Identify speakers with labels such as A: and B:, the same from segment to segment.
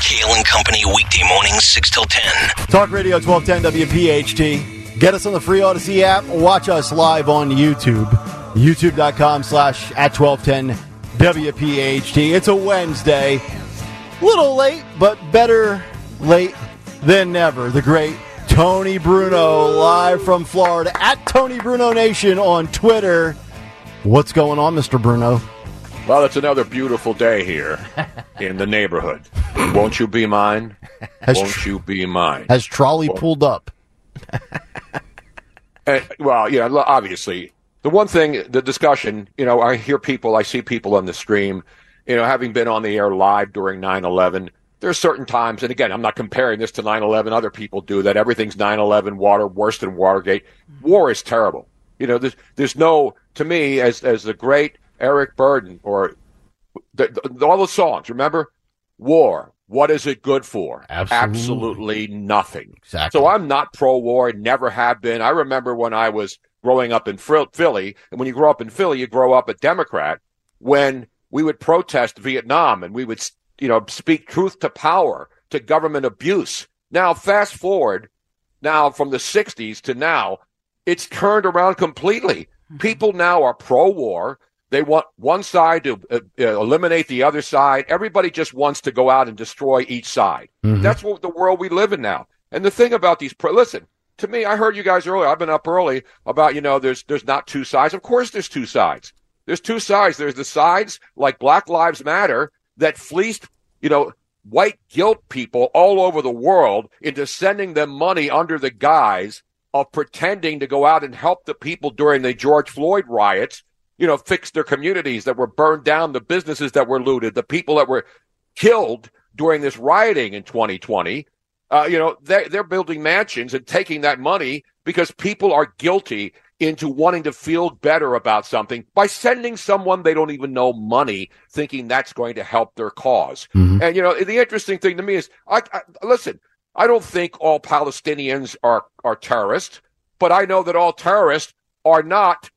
A: Kayal and Company weekday mornings 6 till 10.
B: Talk Radio 1210 WPHT. Get us on the free Odyssey app. Watch us live on YouTube. YouTube.com slash at 1210 WPHT. It's a Wednesday. Little late, but better late than never. The great Tony Bruno live from Florida at Tony Bruno Nation on Twitter. What's going on, Mr. Bruno?
C: Well, it's another beautiful day here in the neighborhood. Won't you be mine?
B: Has
C: Won't
B: tr-
C: you be mine?
B: Has trolley pulled up?
C: And, well, you know, obviously, the one thing, the discussion, you know, I hear people, I see people on the stream, you know, having been on the air live during 9 11, there's certain times, and again, I'm not comparing this to 9 11, other people do that. Everything's 9 11, water, worse than Watergate. War is terrible. You know, there's, there's no, to me, as, as the great Eric Burdon or the, the, all the songs, remember? War. What is it good for?
B: Absolutely.
C: Absolutely nothing.
B: Exactly.
C: So I'm not pro war, never have been. I remember when I was growing up in Philly, and when you grow up in Philly, you grow up a Democrat, when we would protest Vietnam and we would, you know, speak truth to power, to government abuse. Now, fast forward now from the 60s to now, it's turned around completely. Mm-hmm. People now are pro war. They want one side to uh, uh, eliminate the other side. Everybody just wants to go out and destroy each side. That's what the world we live in now. And the thing about these, pro- listen, to me, I heard you guys earlier. I've been up early about, you know, there's, there's not two sides. Of course there's two sides. There's two sides. There's the sides like Black Lives Matter that fleeced, you know, white guilt people all over the world into sending them money under the guise of pretending to go out and help the people during the George Floyd riots, you know, fix their communities that were burned down, the businesses that were looted, the people that were killed during this rioting in 2020. Uh, you know, they, they're building mansions and taking that money because people are guilty into wanting to feel better about something by sending someone they don't even know money, thinking that's going to help their because And you know, the interesting thing to me is, I, I listen. I don't think all Palestinians are are terrorists, but I know that all terrorists are not.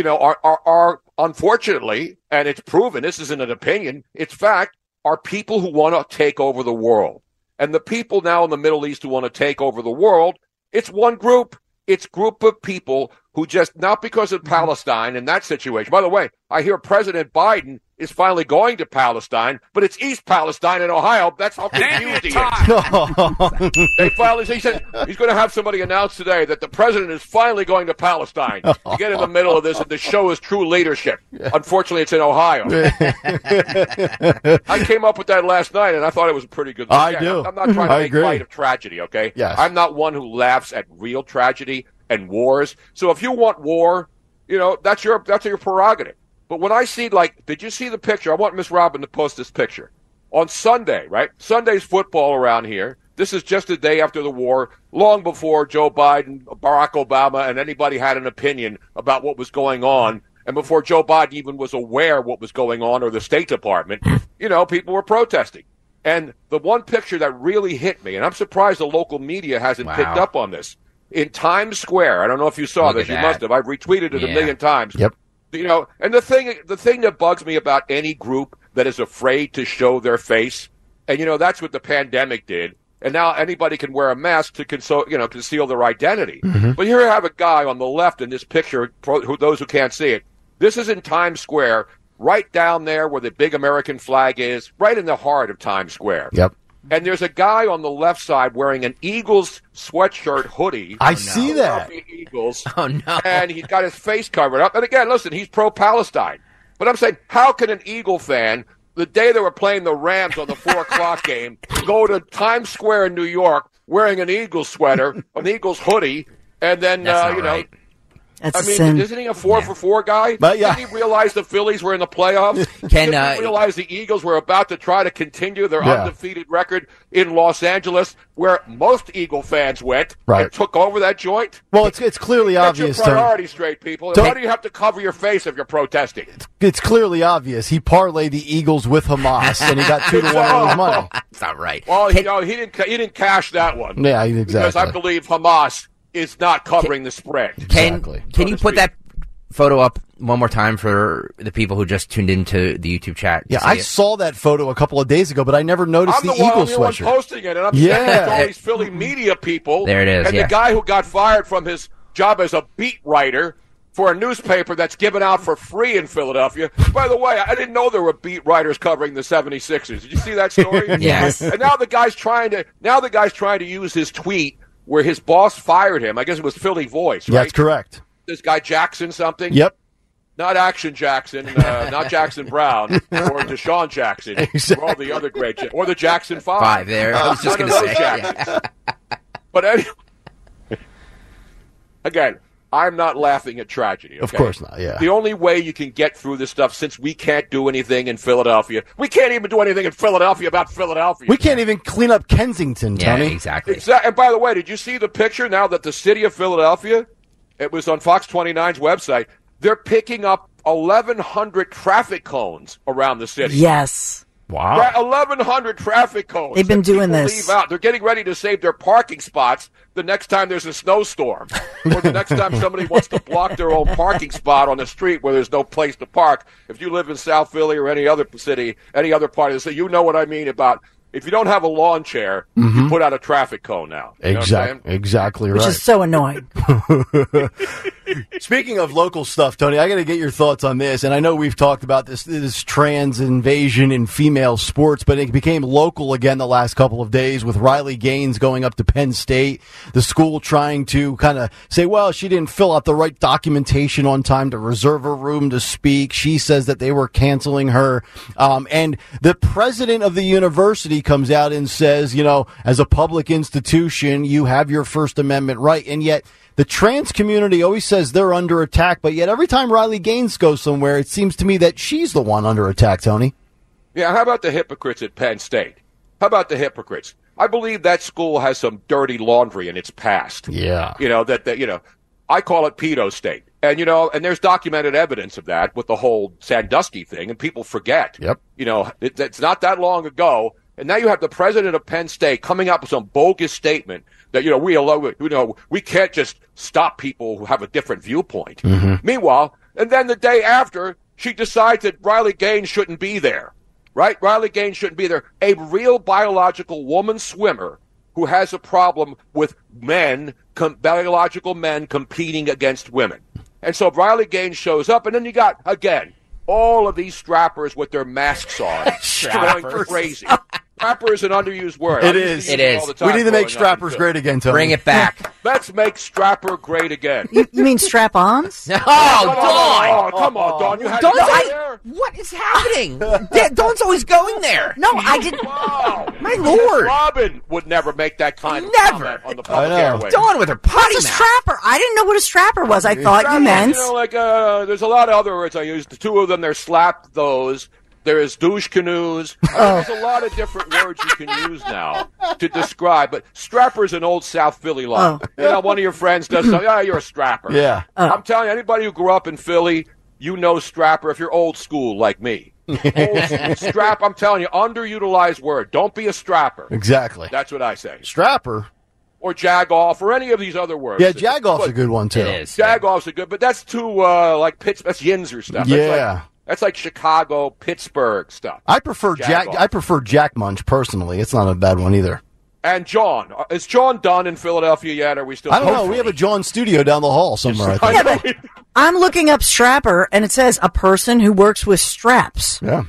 C: You know, are are, are unfortunately, and it's proven. This isn't an opinion; it's fact. Are people who want to take over the world, and the people now in the Middle East who want to take over the world. It's one group. It's group of people who just not because of mm-hmm. Palestine and that situation. By the way, I hear President Biden is finally going to Palestine, but it's East Palestine in Ohio. That's how confused he is. They finally he said he's going to have somebody announce today that the president is finally going to Palestine to get in the middle of this and to show his true leadership. Unfortunately, it's in Ohio. I came up with that last night, and I thought it was a pretty good.
B: I
C: Yeah,
B: do.
C: I'm not trying to
B: I
C: make
B: agree.
C: light of tragedy. Okay.
B: Yes.
C: I'm not one who laughs at real tragedy and wars. So if you want war, you know that's your that's your prerogative. But when I see like, did you see the picture? I want Miss Robin to post this picture on Sunday. Right, Sunday's football around here. This is just a day after the war, long before Joe Biden, Barack Obama, and anybody had an opinion about what was going on, and before Joe Biden even was aware what was going on or the State Department. You know, people were protesting. And the one picture that really hit me, and I'm surprised the local media hasn't
D: Wow.
C: picked up on this, in Times Square. I don't know if you saw
D: Look
C: this. You must have. I've retweeted it a million times.
B: Yep.
C: You know, and the thing, the thing that bugs me about any group that is afraid to show their face, and you know, that's what the pandemic did. And now anybody can wear a mask to console, you know, conceal their identity. Mm-hmm. But here I have a guy on the left in this picture. For who, those who can't see it, this is in Times Square, right down there where the big American flag is, right in the heart of Times Square.
B: Yep.
C: And there's a guy on the left side wearing an Eagles sweatshirt hoodie.
B: I see that.
C: Eagles.
D: Oh no!
C: And he's got his face covered up. And again, listen, he's pro Palestine. But I'm saying, how can an Eagle fan, the day they were playing the Rams on the four o'clock game, go to Times Square in New York wearing an Eagles sweater, an Eagles hoodie, and then, uh,
D: not
C: you know,
D: right.
E: That's
C: I
E: a
C: mean,
E: sin.
C: isn't he a four for four guy?
B: But, yeah.
C: Didn't he realize the Phillies were in the playoffs?
D: Can,
C: Didn't
D: uh,
C: he realize the Eagles were about to try to continue their
B: Yeah.
C: undefeated record in Los Angeles, where most Eagle fans went
B: Right.
C: and took over that joint?
B: Well, it's it's clearly
C: Get
B: obvious.
C: your
B: Tony.
C: priorities straight, people. Why do you have to cover your face if you're protesting?
B: It's clearly obvious. He parlayed the Eagles with Hamas, and he got two to one on his money.
D: That's not right.
C: Well,
D: Can-
C: you know, he didn't. He didn't cash that one.
B: Yeah, exactly.
C: Because
B: exactly.
C: I believe Hamas is not covering the spread.
D: Can
B: Exactly.
D: can
C: So
D: you put that photo up one more time for the people who just tuned into the YouTube chat?
B: Yeah, I
D: it?
B: saw that photo a couple of days ago, but I never noticed
C: I'm
B: the,
C: the, one,
B: Eagle
C: I'm the one posting it, and I'm
B: Yeah.
C: yeah. all these Philly media people.
D: There it is,
C: And
D: yeah.
C: the guy who got fired from his job as a beat writer for a newspaper that's given out for free in Philadelphia. By the way, I didn't know there were beat writers covering the 76ers. Did you see that story?
D: Yes.
C: And now the guy's trying to now the guy's trying to use his tweet where his boss fired him. I guess it was Philly Voice, right?
B: That's correct.
C: This guy Jackson something.
B: Yep.
C: Not Action Jackson, uh, not Jackson Browne, or DeSean Jackson, or all the other great, Ja- or the Jackson Five.
D: Five there. I was just going to
C: those
D: say.
C: Jacksons. But anyway, again, I'm not laughing at tragedy.
B: Of course not, yeah.
C: The only way you can get through this stuff, since we can't do anything in Philadelphia, we can't even do anything in Philadelphia about Philadelphia.
B: We can't even clean up Kensington,
D: Yeah, exactly.
C: Exactly. And by the way, did you see the picture now that the city of Philadelphia, it was on Fox 29's website, they're picking up 1,100 traffic cones around the city.
E: Yes.
B: Wow.
C: Tra- 1,100 traffic cones.
E: They've been
C: that
E: doing
C: people
E: this.
C: Leave out. They're getting ready to save their parking spots the next time there's a snowstorm, or the next time somebody wants to block their own parking spot on the street where there's no place to park. If you live in South Philly or any other city, any other part of the city, you know what I mean about. If you don't have a lawn chair, you put out a traffic cone now. You know what I'm saying?
B: Exactly. Exactly
E: Which is so annoying.
B: Speaking of local stuff, Tony, I got to get your thoughts on this. And I know we've talked about this this trans invasion in female sports, but it became local again the last couple of days with Riley Gaines going up to Penn State, the school trying to kind of say, well, she didn't fill out the right documentation on time to reserve a room to speak. She says that they were canceling her. Um, and the president of the university comes out and says, you know, as a public institution, you have your First Amendment right. And yet, the trans community always says they're under attack, but yet every time Riley Gaines goes somewhere, it seems to me that she's the one under attack, Tony.
C: Yeah, how about the hypocrites at Penn State? How about the hypocrites? I believe that school has some dirty laundry in its past.
B: Yeah.
C: You know, that, that you know, I call it pedo state. And you know, and there's documented evidence of that with the whole Sandusky thing, and people forget.
B: Yep.
C: You know, it, it's not that long ago, and now you have the president of Penn State coming up with some bogus statement that you know we allow, you know, we can't just stop people who have a different viewpoint. Mm-hmm. Meanwhile, and then the day after, she decides that Riley Gaines shouldn't be there. Right? Riley Gaines shouldn't be there. A real biological woman swimmer who has a problem with men, com- biological men competing against women. And so Riley Gaines shows up, and then you got, again, all of these strappers with their masks on. going crazy. Strapper is an underused word.
B: It
C: I used
B: is.
C: to use
D: It is.
C: all the
B: We need to make
C: growing up in
B: strappers great again, Tony.
D: Bring it back.
C: Let's make strapper great again.
E: You, you mean strap-ons?
D: oh,
C: Come on,
D: Dawn!
C: oh, come on, Dawn. You had
D: Dawn's I-
C: there?
D: What is happening? Da- Dawn's always going there.
E: No, I didn't.
C: Wow.
D: My lord.
C: Robin would never make that kind of
D: Never.
C: comment on the public
B: know.
C: airways.
D: Dawn with her potty
E: What's a strapper? I didn't know what a strapper was. I thought you meant.
C: You know, like uh, there's a lot of other words I use. The two of them, they're slap those. There is douche canoes. I mean, There's a lot of different words you can use now to describe. But strapper is an old South Philly line.
E: Oh.
C: You know, one of your friends does something. Yeah, you're a strapper.
B: Yeah.
C: I'm telling you, anybody who grew up in Philly, you know strapper. If you're old school like me, old strap. I'm telling you, underutilized word. Don't be a strapper.
B: Exactly.
C: That's what I say.
B: Strapper.
C: Or jagoff, or any of these other words.
B: Yeah, Jagoff's a good one, too.
D: It is.
C: Jagoff's a good, but that's too uh, like Pitts. That's Yinzer stuff. That's
B: Yeah.
C: like, that's like Chicago, Pittsburgh stuff.
B: I prefer Jack.
C: Jagoff.
B: I prefer Jack Munch personally. It's not a bad one either.
C: And John, Uh, is John done in Philadelphia yet? Are we still?
B: I don't know. We have a John studio down the hall somewhere. I think.
E: Yeah, but I'm looking up strapper, and it says a person who works with straps.
B: Yeah.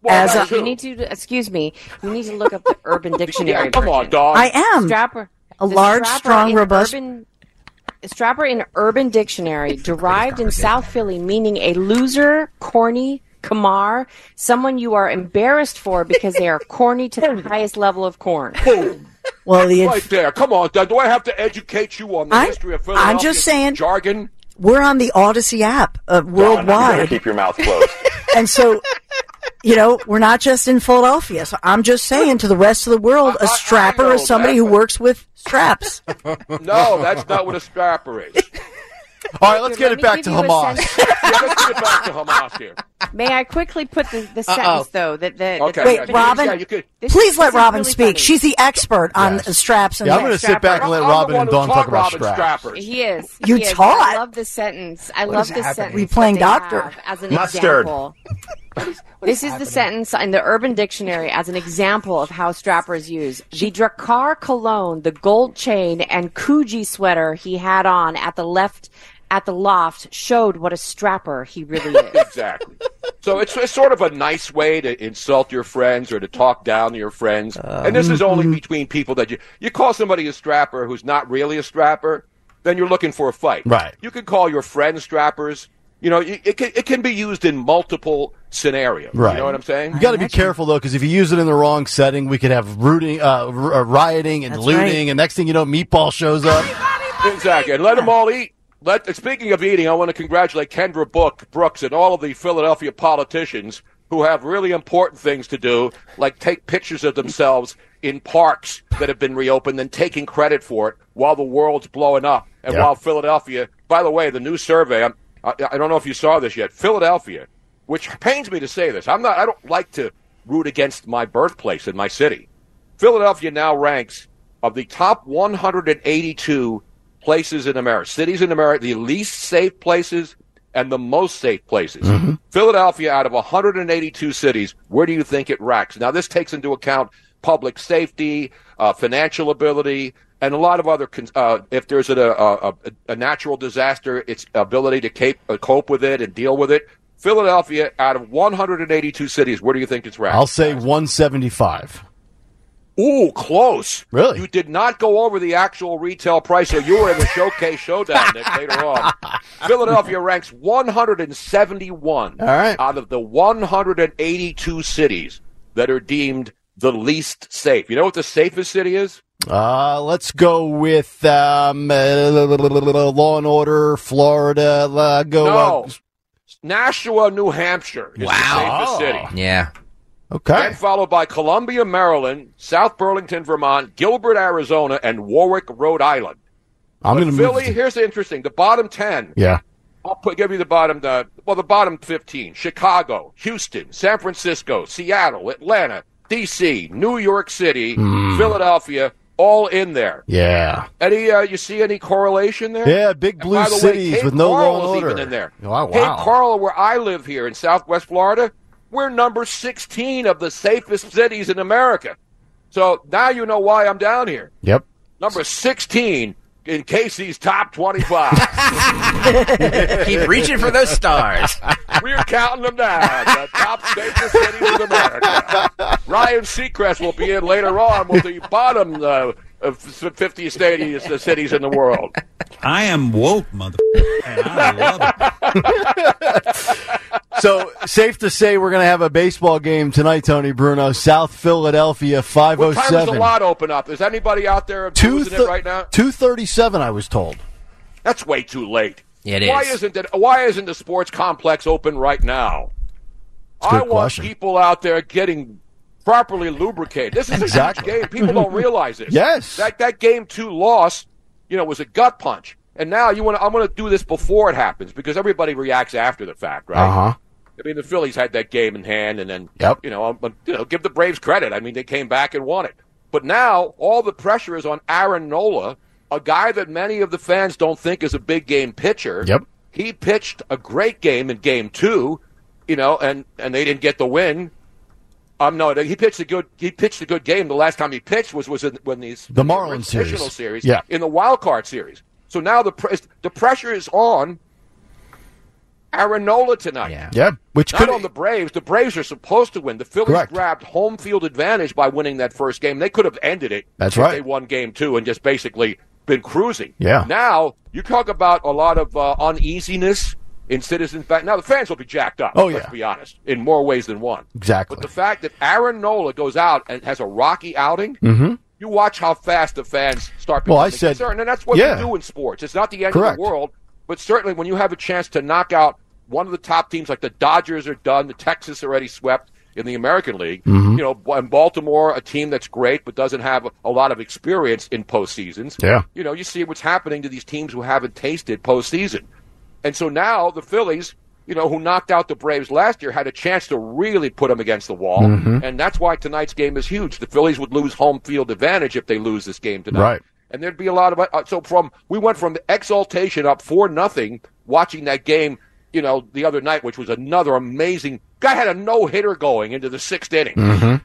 C: Well,
E: as a-
F: You need to, excuse me, you need to look up the Urban Dictionary.
C: Yeah, come on, dog.
E: I am.
F: Strapper.
E: A
F: the
E: large,
F: strapper
E: strong, robust-
F: Urban, strapper in Urban Dictionary, derived in South Philly, meaning a loser, corny, kamar, someone you are embarrassed for because they are corny to the highest level of corn.
E: Well, the
C: right there. Come on, Do I have to educate you on the
E: I'm-
C: history of
E: I'm just saying-
C: jargon?
E: we're on the Odyssey app uh, worldwide,
A: Keep your mouth closed.
E: and so you know we're not just in Philadelphia. So I'm just saying to the rest of the world,
C: I- I-
E: a
C: I
E: strapper is somebody
C: that,
E: who works with straps.
C: No, that's not what a strapper is.
B: All right, let's get it back to Hamas.
C: Yeah, let's get back to Hamas here.
F: May I quickly put the, the sentence though that the,
C: Okay.
F: the
E: Wait, Robin?
C: yeah, you could-
F: This-
E: Please let
F: this is
E: Robin
F: really
E: speak.
F: funny.
E: She's the expert on
B: Yes.
E: straps and
B: Yeah, I'm going to sit back and let
C: I'm
B: Robin and
C: who
B: Dawn
C: taught
B: talk about
C: Robin
B: straps.
C: strappers.
F: He is.
E: You
F: He is.
E: taught?
F: I love this sentence. I love
D: is
F: this
D: happening?
F: sentence.
E: We playing doctor.
F: As an
G: Mustard.
F: example. This is the sentence in the Urban Dictionary as an example of how strappers use. The Drakkar cologne, the gold chain, and Coogi sweater he had on at the left at the loft showed what a strapper he really is.
C: Exactly. So it's, it's sort of a nice way to insult your friends or to talk down to your friends. and this is only between people that you you call somebody a strapper who's not really a strapper, then you're looking for a fight.
B: Right.
C: You can call your friends strappers. You know, it, it can it can be used in multiple scenarios.
B: Right.
C: You know what I'm saying?
B: You got to be careful though, because if you use it in the wrong setting, we could have rooting, uh, r- uh, rioting and
E: That's
B: looting,
E: right.
B: and next thing you know, meatball shows up.
C: Exactly. And let them all eat. Let, speaking of eating, I want to congratulate Kendra Book, Brooks and all of the Philadelphia politicians who have really important things to do, like take pictures of themselves in parks that have been reopened and taking credit for it while the world's blowing up. And
B: Yeah.
C: while Philadelphia, by the way, the new survey, I'm, I, I don't know if you saw this yet, Philadelphia, which pains me to say this, I'm not, I don't like to root against my birthplace and my city. Philadelphia now ranks of the top 182 places in America, cities in America, the least safe places and the most safe places. Philadelphia, out of 182 cities, where do you think it ranks? Now, this takes into account public safety, uh, financial ability, and a lot of other. Uh, if there's a, a, a, a natural disaster, its ability to cape, uh, cope with it and deal with it. Philadelphia, out of 182 cities, where do you think it's ranked?
B: I'll say 175.
C: Ooh, close.
B: Really?
C: You did not go over the actual retail price, so you were in the showcase showdown Nick, later on. Philadelphia ranks 171
B: All right.
C: out of the 182 cities that are deemed the least safe. You know what the safest city is?
B: Uh, let's go with um, uh, Law and Order, Florida. Uh, go.
C: No.
B: Uh,
C: Nashua, New Hampshire is
D: Wow.
C: the safest city.
D: Yeah.
B: okay.
C: And followed by Columbia, Maryland, South Burlington, Vermont, Gilbert, Arizona, and Warwick, Rhode Island.
B: I'm going to move.
C: Philly,
B: to-
C: here's the interesting. The bottom 10
B: yeah.
C: I'll put, give you the bottom, uh, well, the bottom 15. Chicago, Houston, San Francisco, Seattle, Atlanta, D.C., New York City,
B: Hmm.
C: Philadelphia, all in there.
B: Yeah.
C: Any, uh, you see any correlation there?
B: Yeah, big blue
C: the
B: cities
C: Cape
B: with no
C: Coral
B: law and order.
C: even in there.
B: Wow,
C: Cape
B: wow.
C: Coral, where I live here in Southwest Florida, we're number 16 of the safest cities in America. So now you know why I'm down here.
B: Yep.
C: Number 16 in Casey's top 25.
D: Keep reaching for those stars.
C: We're counting them down. The top safest cities in America. Ryan Seacrest will be in later on with the bottom uh, of 50 stadiums, the uh, cities in the world.
H: I am woke, mother, and I love it.
B: So safe to say we're going to have a baseball game tonight, Tony Bruno. South Philadelphia, oh
C: What time does the lot open up? Is anybody out there
B: Two
C: losing it right now?
B: 237, I was told.
C: That's way too late.
D: Yeah, it
C: Why
D: is.
C: isn't it? Why isn't the sports complex open right now?
B: a
C: I
B: good
C: want
B: question.
C: people out there getting properly lubricated. This is
B: Exactly.
C: a huge game. People don't realize this.
B: Yes.
C: That that game two loss, you know, was a gut punch. And now you want to, I'm going to do this before it happens because everybody reacts after the fact, right?
B: Uh huh.
C: I mean, the Phillies had that game in hand, and then
B: Yep.
C: you know, um, but, you know, give the Braves credit. I mean, they came back and won it. But now all the pressure is on Aaron Nola, a guy that many of the fans don't think is a big game pitcher.
B: Yep.
C: He pitched a great game in Game Two, you know, and and they didn't get the win. Um, no, he pitched a good. He pitched a good game. The last time he pitched was was in, when these
B: The Marlins series.
C: series,
B: Yeah.
C: in the wild card series. So now the pre- the pressure is on Aaron tonight.
D: Yeah.
B: Yeah. Which
C: Not
B: could
C: on the Braves. The Braves are supposed to win. The Phillies
B: Correct.
C: grabbed home field advantage by winning that first game. They could have ended it.
B: That's
C: if
B: right.
C: They won game two and just basically been cruising.
B: Yeah.
C: Now you talk about a lot of uh, uneasiness in Citizens Bank. Now the fans will be jacked up.
B: Oh,
C: Let's
B: yeah.
C: be honest, in more ways than one.
B: Exactly.
C: But the fact that Aaron Nola goes out and has a rocky outing.
B: Mhm.
C: You watch how fast the fans start
B: Well,
C: becoming
B: I said-
C: concerned, and that's what
B: yeah.
C: you do in sports. It's not the end
B: Correct.
C: of the world, but certainly when you have a chance to knock out one of the top teams, like the Dodgers are done, the Texas already swept. in the American League.
B: Mm-hmm.
C: You know, and Baltimore, a team that's great but doesn't have a lot of experience in postseasons.
B: Yeah.
C: You know, you see what's happening to these teams who haven't tasted postseason. And so now the Phillies, you know, who knocked out the Braves last year, had a chance to really put them against the wall.
B: Mm-hmm.
C: And that's why tonight's game is huge. The Phillies would lose home field advantage if they lose this game tonight.
B: Right.
C: And there'd be a lot of uh, so from we went from exaltation up four nothing watching that game, you know, the other night, which was another amazing. Guy had a no hitter going into the sixth inning.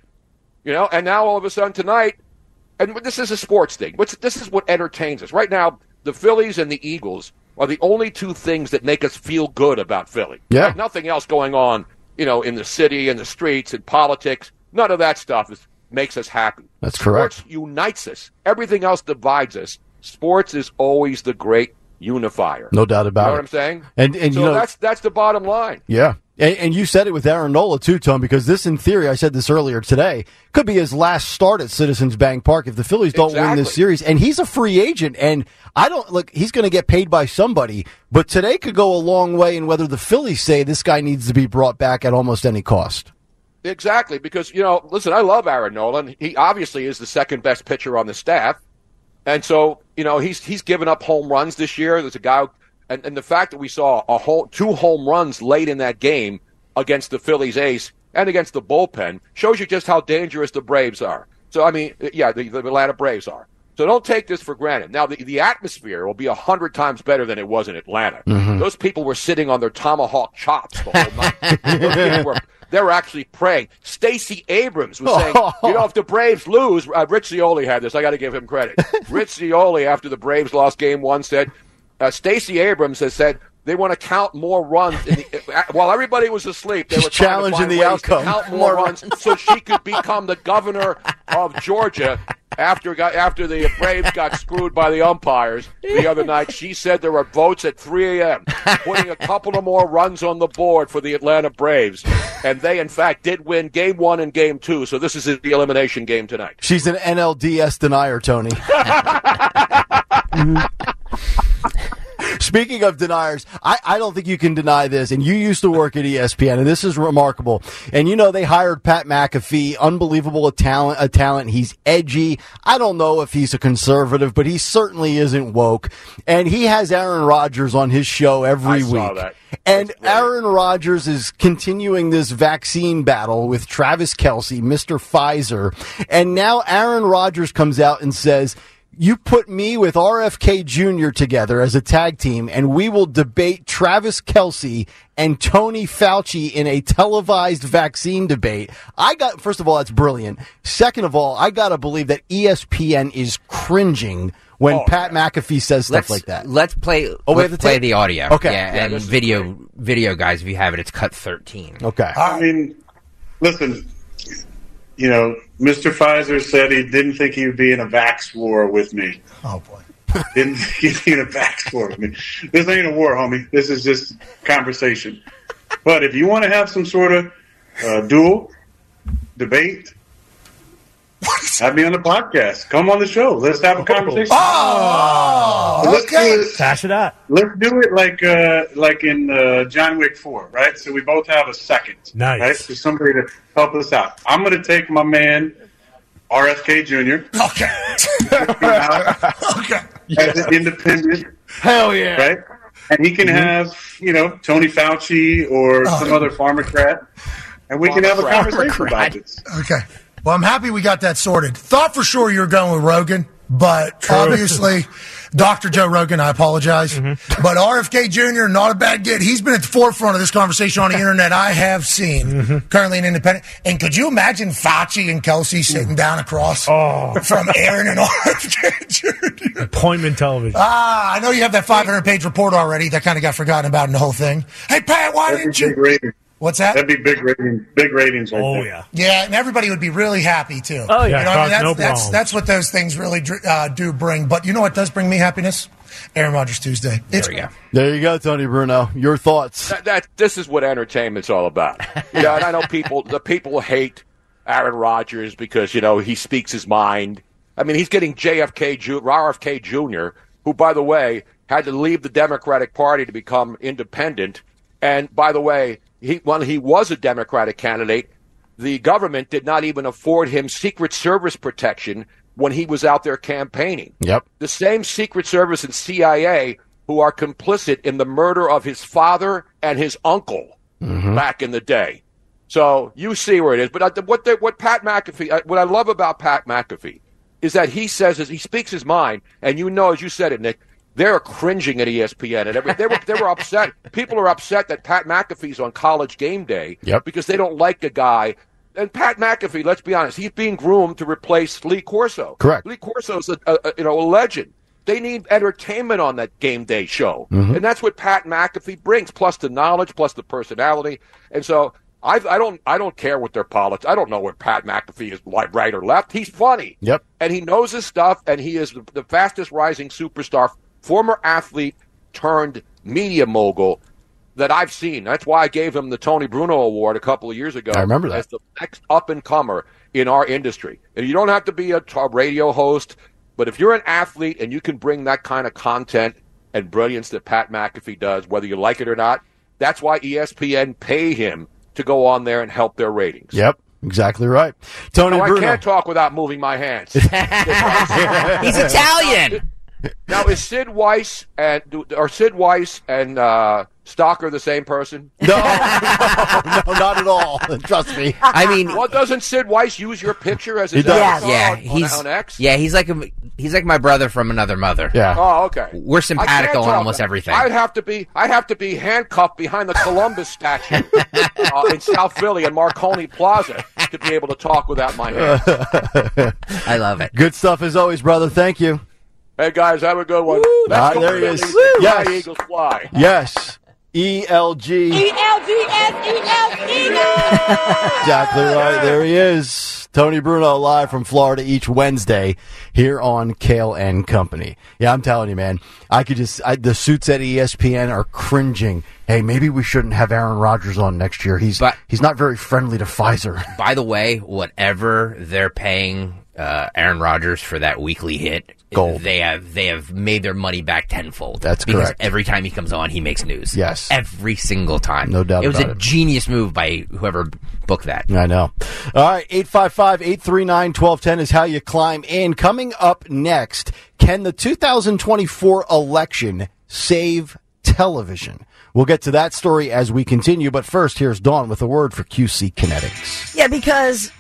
C: You know, and now all of a sudden tonight, and this is a sports thing. What's this is what entertains us right now. The Phillies and the Eagles are the only two things that make us feel good about Philly.
B: Yeah.
C: Like nothing else going on, you know, in the city in the streets in politics. None of that stuff is, makes us happy.
B: That's correct.
C: Sports unites us. Everything else divides us. Sports is always the great unifier.
B: No doubt about
C: You know
B: it.
C: what I'm saying?
B: And and
C: so
B: you know
C: that's that's the bottom line.
B: Yeah. And, and you said it with Aaron Nola too, Tom, because this, in theory, I said this earlier today, could be his last start at Citizens Bank Park if the Phillies don't win this series. And he's a free agent, and I don't look. He's going to get paid by somebody, but today could go a long way in whether the Phillies say this guy needs to be brought back at almost any cost.
C: Exactly, because you know, listen, I love Aaron Nolan. He obviously is the second best pitcher on the staff, and so you know he's he's given up home runs this year. There's a guy, and, and the fact that we saw a whole two home runs late in that game against the Phillies ace and against the bullpen shows you just how dangerous the Braves are. So I mean, yeah, the, the Atlanta Braves are. So don't take this for granted. Now the, the atmosphere will be a hundred times better than it was in Atlanta. Those people were sitting on their tomahawk chops the whole night. Were, they were actually praying. Stacey Abrams was saying, you know, if the Braves lose, uh, Rich had this. I got to give him credit. Rich after the Braves lost game one, said, uh, Stacey Abrams has said they want to count more runs in the, uh, while everybody was asleep. They
B: She's
C: were
B: challenging the outcome.
C: Count more runs so she could become the governor of Georgia. After got, after the Braves got screwed by the umpires the other night, she said there were votes at 3 a.m. putting a couple of more runs on the board for the Atlanta Braves, and they in fact did win Game One and Game Two. So this is the elimination game tonight.
B: She's an NLDS denier, Tony. Speaking of deniers, I, I don't think you can deny this. And you used to work at ESPN, and this is remarkable. And you know they hired Pat McAfee, unbelievable a talent. A talent. He's edgy. I don't know if he's a conservative, but he certainly isn't woke. And he has Aaron Rodgers on his show every
C: I saw
B: week.
C: that.
B: And Aaron Rodgers is continuing this vaccine battle with Travis Kelce, Mr. Pfizer. And now Aaron Rodgers comes out and says, you put me with RFK Jr. together as a tag team, and we will debate Travis Kelce and Tony Fauci in a televised vaccine debate. I got, first of all, that's brilliant. Second of all, I gotta believe that ESPN is cringing when
C: Oh,
B: Pat McAfee says stuff
D: Let's
B: like that.
D: Let's play.
B: Oh, we
D: let's
B: have the
D: play the audio.
B: Okay.
D: Yeah,
C: Yeah,
D: and video, video guys. If you have it, it's cut thirteen.
B: Okay.
G: I mean, listen, you know, Mr. Pfizer said he didn't think he would be in a vax war with me.
I: Oh boy.
G: Didn't think he'd be in a vax war with me. This ain't a war, homie. This is just conversation. But if you want to have some sort of uh, duel, debate, have me on the podcast. Come on the show. Let's have a conversation.
I: Oh,
G: Let's do
I: okay.
G: it-
J: Pass it out.
G: Let's do it like uh, like in uh, John Wick Four, right? So we both have a second,
J: Nice.
G: right? So somebody to help us out. I'm going to take my man RFK Jr.
I: Okay. okay.
G: as an independent,
B: Hell yeah.
G: right? And he can have you know Tony Fauci or some other pharmacrat, and we can have a conversation about this.
I: Okay. Well, I'm happy we got that sorted. Thought for sure you were going with Rogan, but obviously, Dr. Joe Rogan, I apologize. But RFK Jr., not a bad get. He's been at the forefront of this conversation on the internet I have seen, currently an independent. And could you imagine Fauci and Kelce sitting down across from Aaron and RFK Jr.?
J: Appointment television.
I: Ah, I know you have that 500 page report already. That kind of got forgotten about in the whole thing. Hey, Pat, why
G: That'd
I: didn't
G: be big
I: you?
G: Ratings.
I: What's that?
G: That'd be big ratings. Big ratings. Right
J: oh
G: there.
J: yeah.
I: Yeah, and everybody would be really happy too.
J: Oh, yeah,
I: you know, I mean, that's,
J: no
I: that's
J: problem.
I: that's what those things really uh, do bring. But you know what does bring me happiness? Aaron Rodgers Tuesday. It's,
D: There we go.
B: There you go, Tony Bruno. Your thoughts.
C: That, that this is what entertainment's all about. You know, and I know people the people hate Aaron Rodgers because you know he speaks his mind. I mean, he's getting JFK RFK Jr., who, by the way, had to leave the Democratic Party to become independent. And by the way, he when he was a Democratic candidate, the government did not even afford him Secret Service protection when he was out there campaigning.
B: Yep.
C: The same Secret Service and CIA who are complicit in the murder of his father and his uncle back in the day. So you see where it is. But uh, what the, what Pat McAfee, uh, what I love about Pat McAfee is that he says is he speaks his mind, and you know, as you said it, Nick, they're cringing at ESPN and every, they were they were upset. People are upset that Pat McAfee's on College Game Day
B: Yep.
C: because they don't like a guy. And Pat McAfee, let's be honest, he's being groomed to replace Lee Corso.
B: Correct.
C: Lee Corso's a, a, a you know a legend. They need entertainment on that game day show,
B: Mm-hmm.
C: and that's what Pat McAfee brings, plus the knowledge, plus the personality. And so I, I don't I don't care what their politics. I don't know where Pat McAfee is right or left. He's funny.
B: Yep.
C: And he knows his stuff, and he is the fastest rising superstar, former athlete turned media mogul that I've seen. That's why I gave him the Tony Bruno Award a couple of years ago.
B: I remember that.
C: As the next up and comer in our industry. And you don't have to be a, a radio host, but if you're an athlete and you can bring that kind of content and brilliance that Pat McAfee does, whether you like it or not, that's why ESPN pay him to go on there and help their ratings.
B: Yep. Exactly right. Tony
C: No, I can't talk without moving my hands.
D: He's Italian.
C: Now is Sid Weiss and are Sid Weiss and uh, Stalker the same person?
B: No, no, no, not at all. Trust me.
D: I mean,
C: Well, doesn't Sid Weiss use your picture as his
B: He does.
C: avatar
D: yeah,
C: on,
D: he's
C: on, on X?
D: yeah, he's like a, he's like my brother from another mother.
B: Yeah.
C: Oh, okay.
D: We're
C: I
D: simpatico on
C: talk.
D: almost everything.
C: I'd have to be I'd have to be handcuffed behind the Columbus statue uh, in South Philly and Marconi Plaza to be able to talk without my hands.
D: I love it.
B: Good stuff as always, brother. Thank you.
C: Hey guys, have a good one.
B: Ah,
C: Let's
B: there he is.
C: Fly,
B: Yes.
C: Eagles fly.
B: Yes. E ELG. Exactly right. There he is. Tony Bruno live from Florida each Wednesday here on Kayal and Company. Yeah, I'm telling you, man. I could just I, the suits at E ESPN are cringing. Hey, maybe we shouldn't have Aaron Rodgers on next year. He's
D: But-
B: he's not very friendly to Pfizer.
D: By the way, whatever they're paying uh, Aaron Rodgers for that weekly hit,
B: Gold.
D: They have they have made their money back tenfold.
B: That's
D: because
B: correct.
D: every time he comes on, he makes news.
B: Yes.
D: every single time.
B: No doubt
D: It was
B: about
D: a
B: it.
D: genius move by whoever booked that.
B: I know. All right, 855-839-1210 is how you climb in. Coming up next, can the 2024 election save television? We'll get to that story as we continue, but first, here's Dawn with a word for QC Kinetics.
E: Yeah, because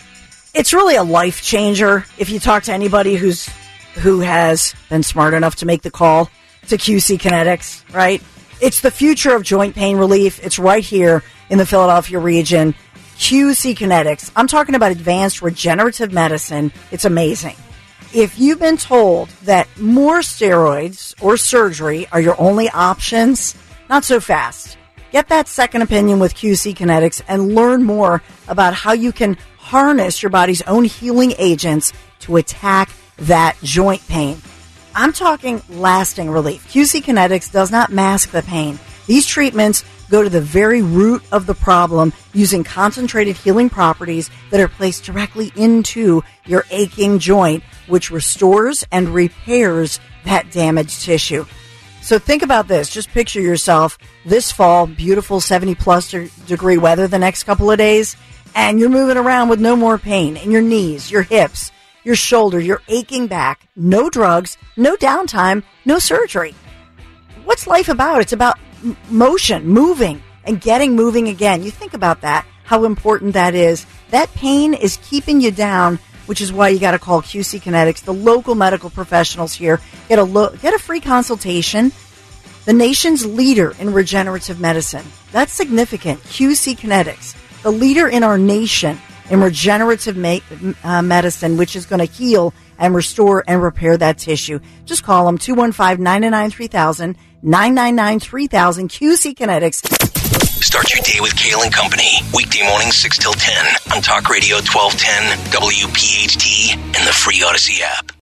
E: it's really a life changer if you talk to anybody who's who has been smart enough to make the call to QC Kinetics, right? It's the future of joint pain relief. It's right here in the Philadelphia region. QC Kinetics. I'm talking about advanced regenerative medicine. It's amazing. If you've been told that more steroids or surgery are your only options, not so fast. Get that second opinion with QC Kinetics and learn more about how you can harness your body's own healing agents to attack that joint pain. I'm talking lasting relief. QC Kinetics does not mask the pain. These treatments go to the very root of the problem using concentrated healing properties that are placed directly into your aching joint, which restores and repairs that damaged tissue. So think about this. Just picture yourself this fall, beautiful 70 plus degree weather the next couple of days, and you're moving around with no more pain in your knees, your hips, your shoulder, your aching back, no drugs, no downtime, no surgery. What's life about? It's about motion, moving, and getting moving again. You think about that, how important that is. That pain is keeping you down, which is why you got to call QC Kinetics, the local medical professionals here. Get a lo- get a free consultation. The nation's leader in regenerative medicine. That's significant. QC Kinetics, the leader in our nation in regenerative ma- uh, medicine, which is going to heal and restore and repair that tissue. Just call them 215-999-3000, 999-3000, QC Kinetics.
A: Start your day with Kayal and Company. Weekday mornings 6 till 10 on Talk Radio 1210, WPHT, and the free Odyssey app.